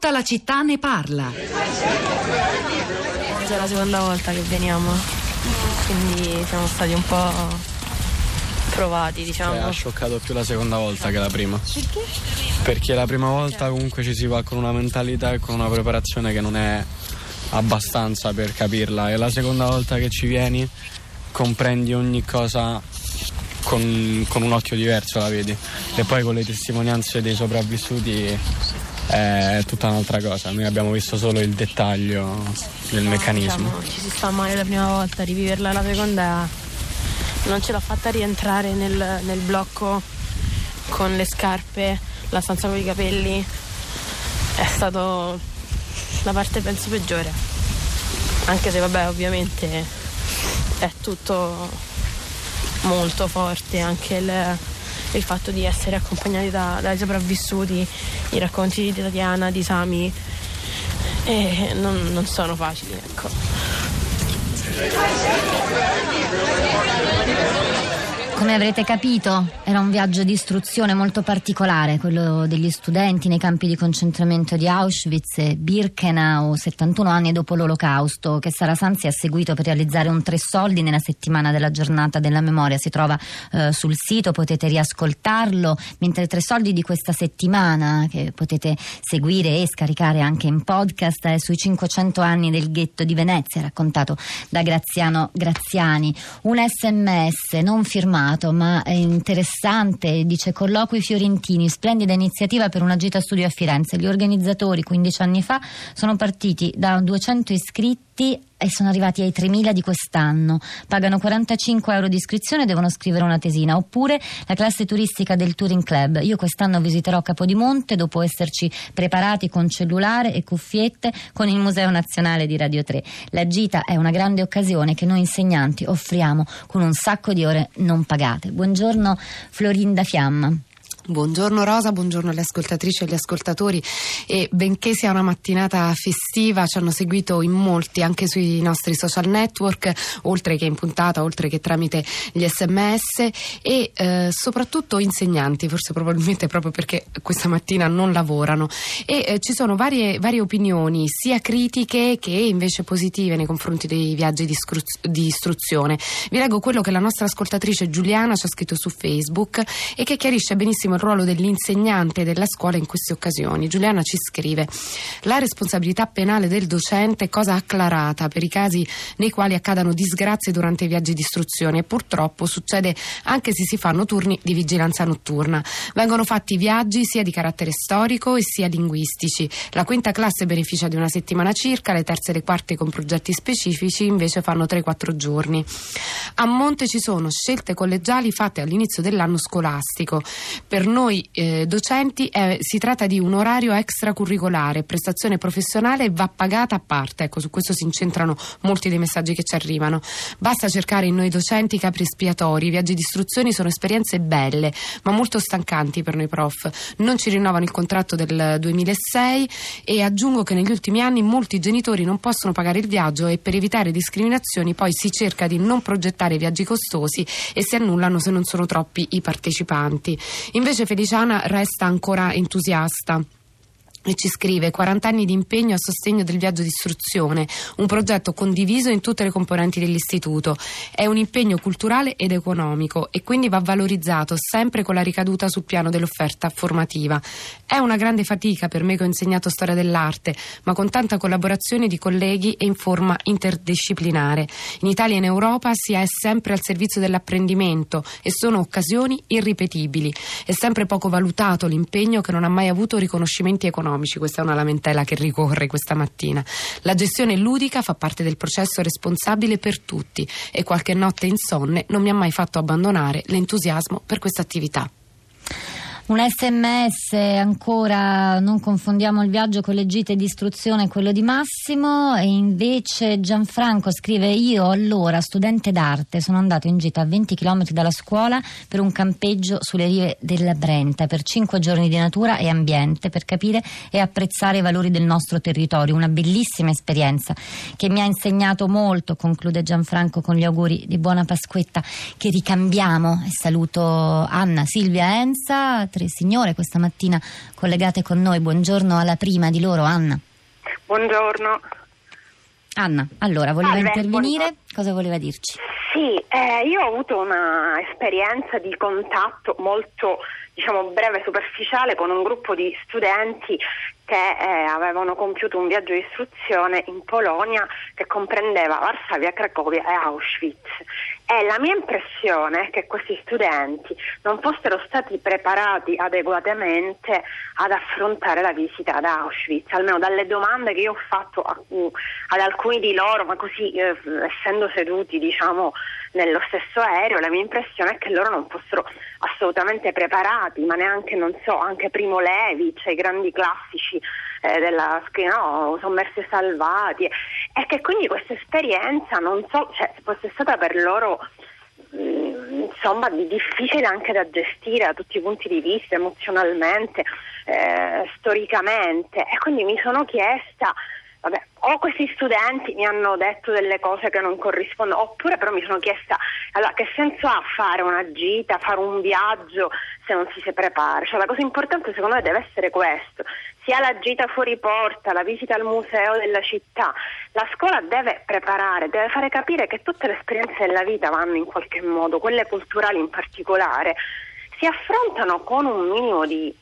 Tutta la città ne parla. È la seconda volta che veniamo, quindi siamo stati un po' provati, diciamo. Cioè, ha scioccato più la seconda volta che la prima. Perché? Perché la prima volta comunque ci si va con una mentalità e con una preparazione che non è abbastanza per capirla e la seconda volta che ci vieni comprendi ogni cosa con, con un occhio diverso, la vedi. E poi con le testimonianze dei sopravvissuti è tutta un'altra cosa. Noi abbiamo visto solo il dettaglio del meccanismo. Diciamo, ci si sta male la prima volta, riviverla la seconda non ce l'ha fatta rientrare nel, nel blocco con le scarpe, la stanza con i capelli. È stato la parte penso peggiore. Anche se vabbè ovviamente è tutto molto forte, anche il, il fatto di essere accompagnati da, dai sopravvissuti, i racconti di Tatiana, di Sami, non, non sono facili, ecco. Come avrete capito, era un viaggio di istruzione molto particolare, quello degli studenti nei campi di concentramento di Auschwitz e Birkenau, 71 anni dopo l'Olocausto, che Sara Sanzi ha seguito per realizzare un tre soldi nella settimana della giornata della memoria. Si trova eh, sul sito, potete riascoltarlo, mentre tre soldi di questa settimana, che potete seguire e scaricare anche in podcast, è sui 500 anni del ghetto di Venezia, raccontato da Graziano Graziani. Un sms non firmato firmato, ma interessante, dice colloqui fiorentini, splendida iniziativa per una gita studio a Firenze. Gli organizzatori 15 anni fa sono partiti da 200 iscritti e sono arrivati ai 3.000 di quest'anno. Pagano 45 euro di iscrizione e devono scrivere una tesina. Oppure la classe turistica del Touring Club. Io quest'anno visiterò Capodimonte dopo esserci preparati con cellulare e cuffiette con il Museo Nazionale di Radio 3. La gita è una grande occasione che noi insegnanti offriamo con un sacco di ore non pagate. Buongiorno Florinda Fiamma. Buongiorno Rosa, buongiorno alle ascoltatrici e agli ascoltatori e benché sia una mattinata festiva ci hanno seguito in molti anche sui nostri social network, oltre che in puntata, oltre che tramite gli sms e eh, soprattutto insegnanti, forse probabilmente proprio perché questa mattina non lavorano e eh, ci sono varie, varie, opinioni sia critiche che invece positive nei confronti dei viaggi di, scru- di istruzione. Vi leggo quello che la nostra ascoltatrice Giuliana ci ha scritto su Facebook e che chiarisce benissimo ruolo dell'insegnante della scuola in queste occasioni. Giuliana ci scrive: La responsabilità penale del docente è cosa acclarata per i casi nei quali accadano disgrazie durante i viaggi di istruzione e purtroppo succede anche se si fanno turni di vigilanza notturna. Vengono fatti viaggi sia di carattere storico e sia linguistici. La quinta classe beneficia di una settimana circa, le terze e le quarte con progetti specifici invece fanno 3-4 giorni. A monte ci sono scelte collegiali fatte all'inizio dell'anno scolastico. Per per noi eh, docenti eh, si tratta di un orario extracurricolare, prestazione professionale va pagata a parte. Ecco, su questo si incentrano molti dei messaggi che ci arrivano. Basta cercare in noi docenti capri espiatori. I viaggi di istruzione sono esperienze belle, ma molto stancanti per noi prof. Non ci rinnovano il contratto del 2006 e aggiungo che negli ultimi anni molti genitori non possono pagare il viaggio e per evitare discriminazioni poi si cerca di non progettare viaggi costosi e si annullano se non sono troppi i partecipanti. Invece Invece Feliciana resta ancora entusiasta e ci scrive 40 anni di impegno a sostegno del viaggio di istruzione, un progetto condiviso in tutte le componenti dell'istituto. È un impegno culturale ed economico e quindi va valorizzato sempre con la ricaduta sul piano dell'offerta formativa. È una grande fatica per me che ho insegnato storia dell'arte, ma con tanta collaborazione di colleghi e in forma interdisciplinare. In Italia e in Europa si è sempre al servizio dell'apprendimento e sono occasioni irripetibili. È sempre poco valutato l'impegno che non ha mai avuto riconoscimenti economici economici, questa è una lamentela che ricorre questa mattina. La gestione ludica fa parte del processo responsabile per tutti e qualche notte insonne non mi ha mai fatto abbandonare l'entusiasmo per questa attività. Un sms ancora, non confondiamo il viaggio con le gite di istruzione, quello di Massimo. E invece Gianfranco scrive io allora studente d'arte sono andato in gita a 20 km dalla scuola per un campeggio sulle rive della Brenta per 5 giorni di natura e ambiente per capire e apprezzare i valori del nostro territorio, una bellissima esperienza che mi ha insegnato molto, conclude Gianfranco con gli auguri di buona Pasquetta che ricambiamo. E saluto Anna, Silvia Enza tre signore questa mattina collegate con noi. Buongiorno alla prima di loro, Anna. Buongiorno. Anna, allora, voleva Salve, intervenire? buongiorno. Cosa voleva dirci? Sì, eh, io ho avuto un'esperienza di contatto molto diciamo, breve e superficiale con un gruppo di studenti che eh, avevano compiuto un viaggio di istruzione in Polonia che comprendeva Varsavia, Cracovia e Auschwitz. E la mia impressione è che questi studenti non fossero stati preparati adeguatamente ad affrontare la visita ad Auschwitz, almeno dalle domande che io ho fatto a- ad alcuni di loro, ma così eh, essendo seduti diciamo nello stesso aereo, la mia impressione è che loro non fossero assolutamente preparati, ma neanche, so, anche Primo Levi, cioè i grandi classici eh, della no, sommersi e salvati, e che quindi questa esperienza non so, cioè, fosse stata per loro mh, insomma di- difficile anche da gestire da tutti i punti di vista, emozionalmente, eh, storicamente, e quindi mi sono chiesta Vabbè, o questi studenti mi hanno detto delle cose che non corrispondono, oppure però mi sono chiesta allora, che senso ha fare una gita, fare un viaggio se non si si prepara? Cioè, la cosa importante secondo me deve essere questo, sia la gita fuori porta, la visita al museo della città, la scuola deve preparare, deve fare capire che tutte le esperienze della vita vanno in qualche modo, quelle culturali in particolare, si affrontano con un minimo di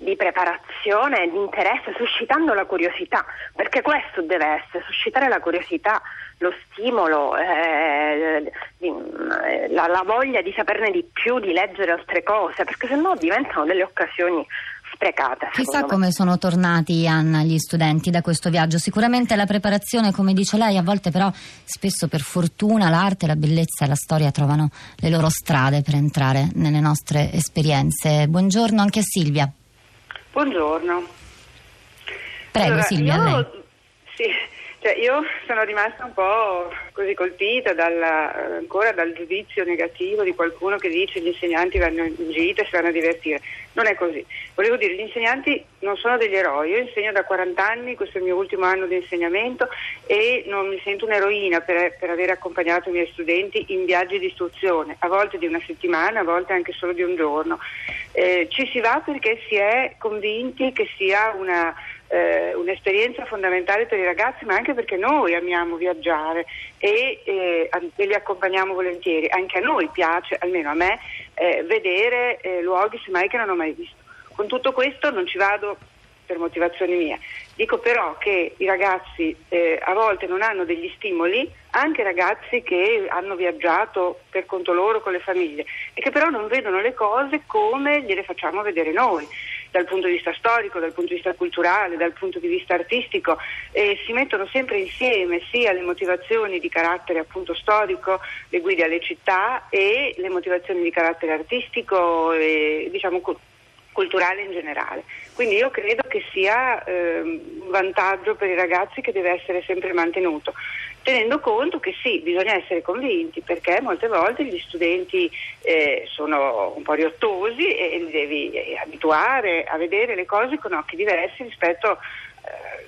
di preparazione di interesse, suscitando la curiosità, perché questo deve essere, suscitare la curiosità, lo stimolo, eh, la, la voglia di saperne di più, di leggere altre cose, perché sennò diventano delle occasioni sprecate. Chissà me. come sono tornati, Anna, gli studenti da questo viaggio. Sicuramente la preparazione, come dice lei, a volte però, spesso per fortuna, l'arte, la bellezza e la storia trovano le loro strade per entrare nelle nostre esperienze. Buongiorno anche a Silvia. Buongiorno. Prego, Allora, Silvia, io, lei. Sì, cioè io sono rimasta un po' così colpita dalla- ancora dal giudizio negativo di qualcuno che dice gli insegnanti vanno in gita e si vanno a divertire. Non è così. Volevo dire, gli insegnanti non sono degli eroi. Io insegno da 40 anni, questo è il mio ultimo anno di insegnamento e non mi sento un'eroina per, per aver accompagnato i miei studenti in viaggi di istruzione, a volte di una settimana, a volte anche solo di un giorno. Eh, ci si va perché si è convinti che sia una eh, un'esperienza fondamentale per i ragazzi, ma anche perché noi amiamo viaggiare e, eh, e li accompagniamo volentieri. Anche a noi piace, almeno a me, eh, vedere eh, luoghi semmai che non ho mai visto. Con tutto questo non ci vado per motivazioni mie. Dico però che i ragazzi eh, a volte non hanno degli stimoli, anche ragazzi che hanno viaggiato per conto loro con le famiglie e che però non vedono le cose come gliele facciamo vedere noi dal punto di vista storico, dal punto di vista culturale, dal punto di vista artistico e si mettono sempre insieme sia le motivazioni di carattere appunto storico, le guide alle città e le motivazioni di carattere artistico e diciamo cu- culturale in generale. Quindi io credo che sia ehm, un vantaggio per i ragazzi che deve essere sempre mantenuto, tenendo conto che sì, bisogna essere convinti perché molte volte gli studenti eh, sono un po' riottosi e li devi eh, abituare a vedere le cose con occhi diversi rispetto eh,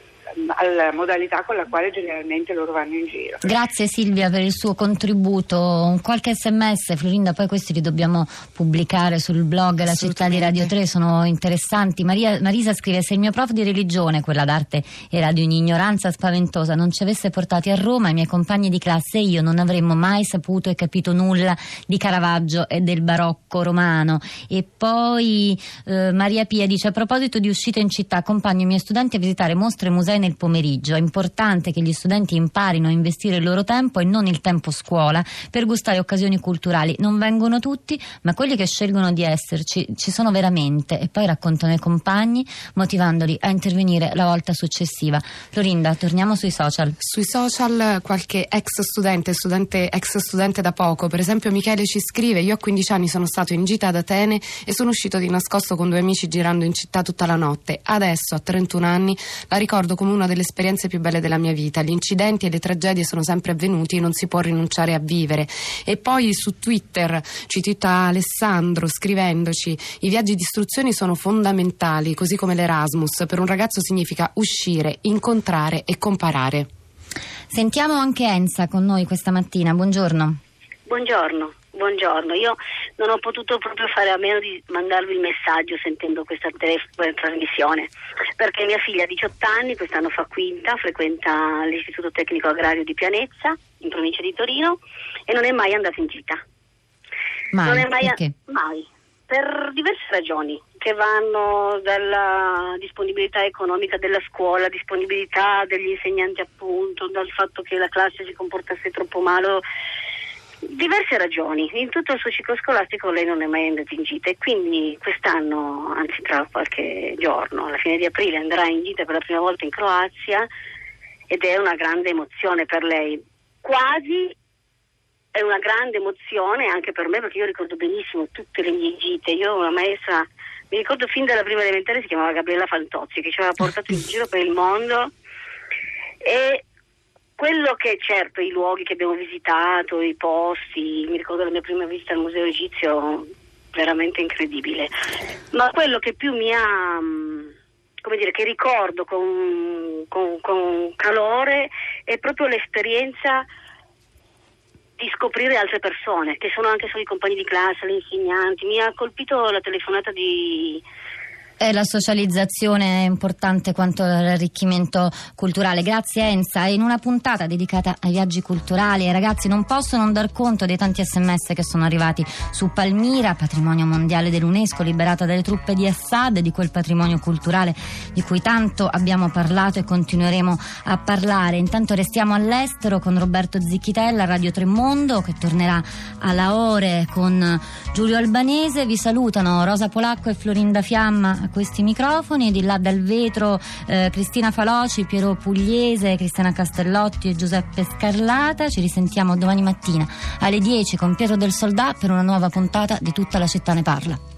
alla modalità con la quale generalmente loro vanno in giro. Grazie Silvia per il suo contributo. Qualche sms, Florinda, poi questi li dobbiamo pubblicare sul blog La città di Radio 3, sono interessanti. Maria- Marisa scrive: Se il mio prof di religione, quella d'arte, era di un'ignoranza spaventosa, non ci avesse portati a Roma, i miei compagni di classe e io non avremmo mai saputo e capito nulla di Caravaggio e del barocco romano. E poi eh, Maria Pia dice: A proposito di uscita in città, accompagno i miei studenti a visitare mostre e musei nel pomeriggio. È importante che gli studenti imparino a investire il loro tempo e non il tempo scuola per gustare occasioni culturali. Non vengono tutti, ma quelli che scelgono di esserci ci sono veramente e poi raccontano ai compagni, motivandoli a intervenire la volta successiva. Florinda, torniamo sui social. Sui social qualche ex studente, studente, ex studente da poco, per esempio Michele ci scrive io a 15 anni sono stato in gita ad Atene e sono uscito di nascosto con due amici girando in città tutta la notte. Adesso a 31 anni la ricordo come una delle esperienze più belle della mia vita. Gli incidenti e le tragedie sono sempre avvenuti e non si può rinunciare a vivere. E poi su Twitter ci twitta Alessandro scrivendoci i viaggi di istruzione sono fondamentali, così come l'Erasmus. Per un ragazzo significa uscire, incontrare e comparare. Sentiamo anche Enza con noi questa mattina. Buongiorno. Buongiorno, buongiorno. Io non ho potuto proprio fare a meno di mandarvi il messaggio sentendo questa telef- trasmissione, perché mia figlia ha 18 anni, quest'anno fa quinta, frequenta l'Istituto Tecnico Agrario di Pianezza, in provincia di Torino, e non è mai andata in gita. Mai, non è mai, perché? mai, per diverse ragioni che vanno dalla disponibilità economica della scuola, disponibilità degli insegnanti appunto, dal fatto che la classe si comportasse troppo male, diverse ragioni. In tutto il suo ciclo scolastico lei non è mai andata in gita e quindi quest'anno, anzi tra qualche giorno, alla fine di aprile, andrà in gita per la prima volta in Croazia ed è una grande emozione per lei. Quasi è una grande emozione anche per me perché io ricordo benissimo tutte le mie gite. Io ho una maestra, mi ricordo fin dalla prima elementare si chiamava Gabriella Fantozzi che ci aveva portato in giro per il mondo e quello che certo i luoghi che abbiamo visitato, i posti, mi ricordo la mia prima visita al museo egizio veramente incredibile. Ma quello che più mi ha mh, come dire, che ricordo con, con- con calore è proprio l'esperienza di scoprire altre persone, che sono anche solo i compagni di classe, le insegnanti. Mi ha colpito la telefonata di Eh, la socializzazione è importante quanto l'arricchimento culturale. Grazie Enza. In una puntata dedicata ai viaggi culturali, i ragazzi non possono non dar conto dei tanti sms che sono arrivati su Palmira, patrimonio mondiale dell'UNESCO, liberata dalle truppe di Assad, di quel patrimonio culturale di cui tanto abbiamo parlato e continueremo a parlare. Intanto restiamo all'estero con Roberto Zicchitella, Radio Tremondo, che tornerà alla ore con Giulio Albanese. Vi salutano Rosa Polacco e Florinda Fiamma a questi microfoni e di là dal vetro eh, Cristina Faloci, Piero Pugliese, Cristiana Castellotti e Giuseppe Scarlata. Ci risentiamo domani mattina alle 10 con Piero del Soldà per una nuova puntata di Tutta la città ne parla.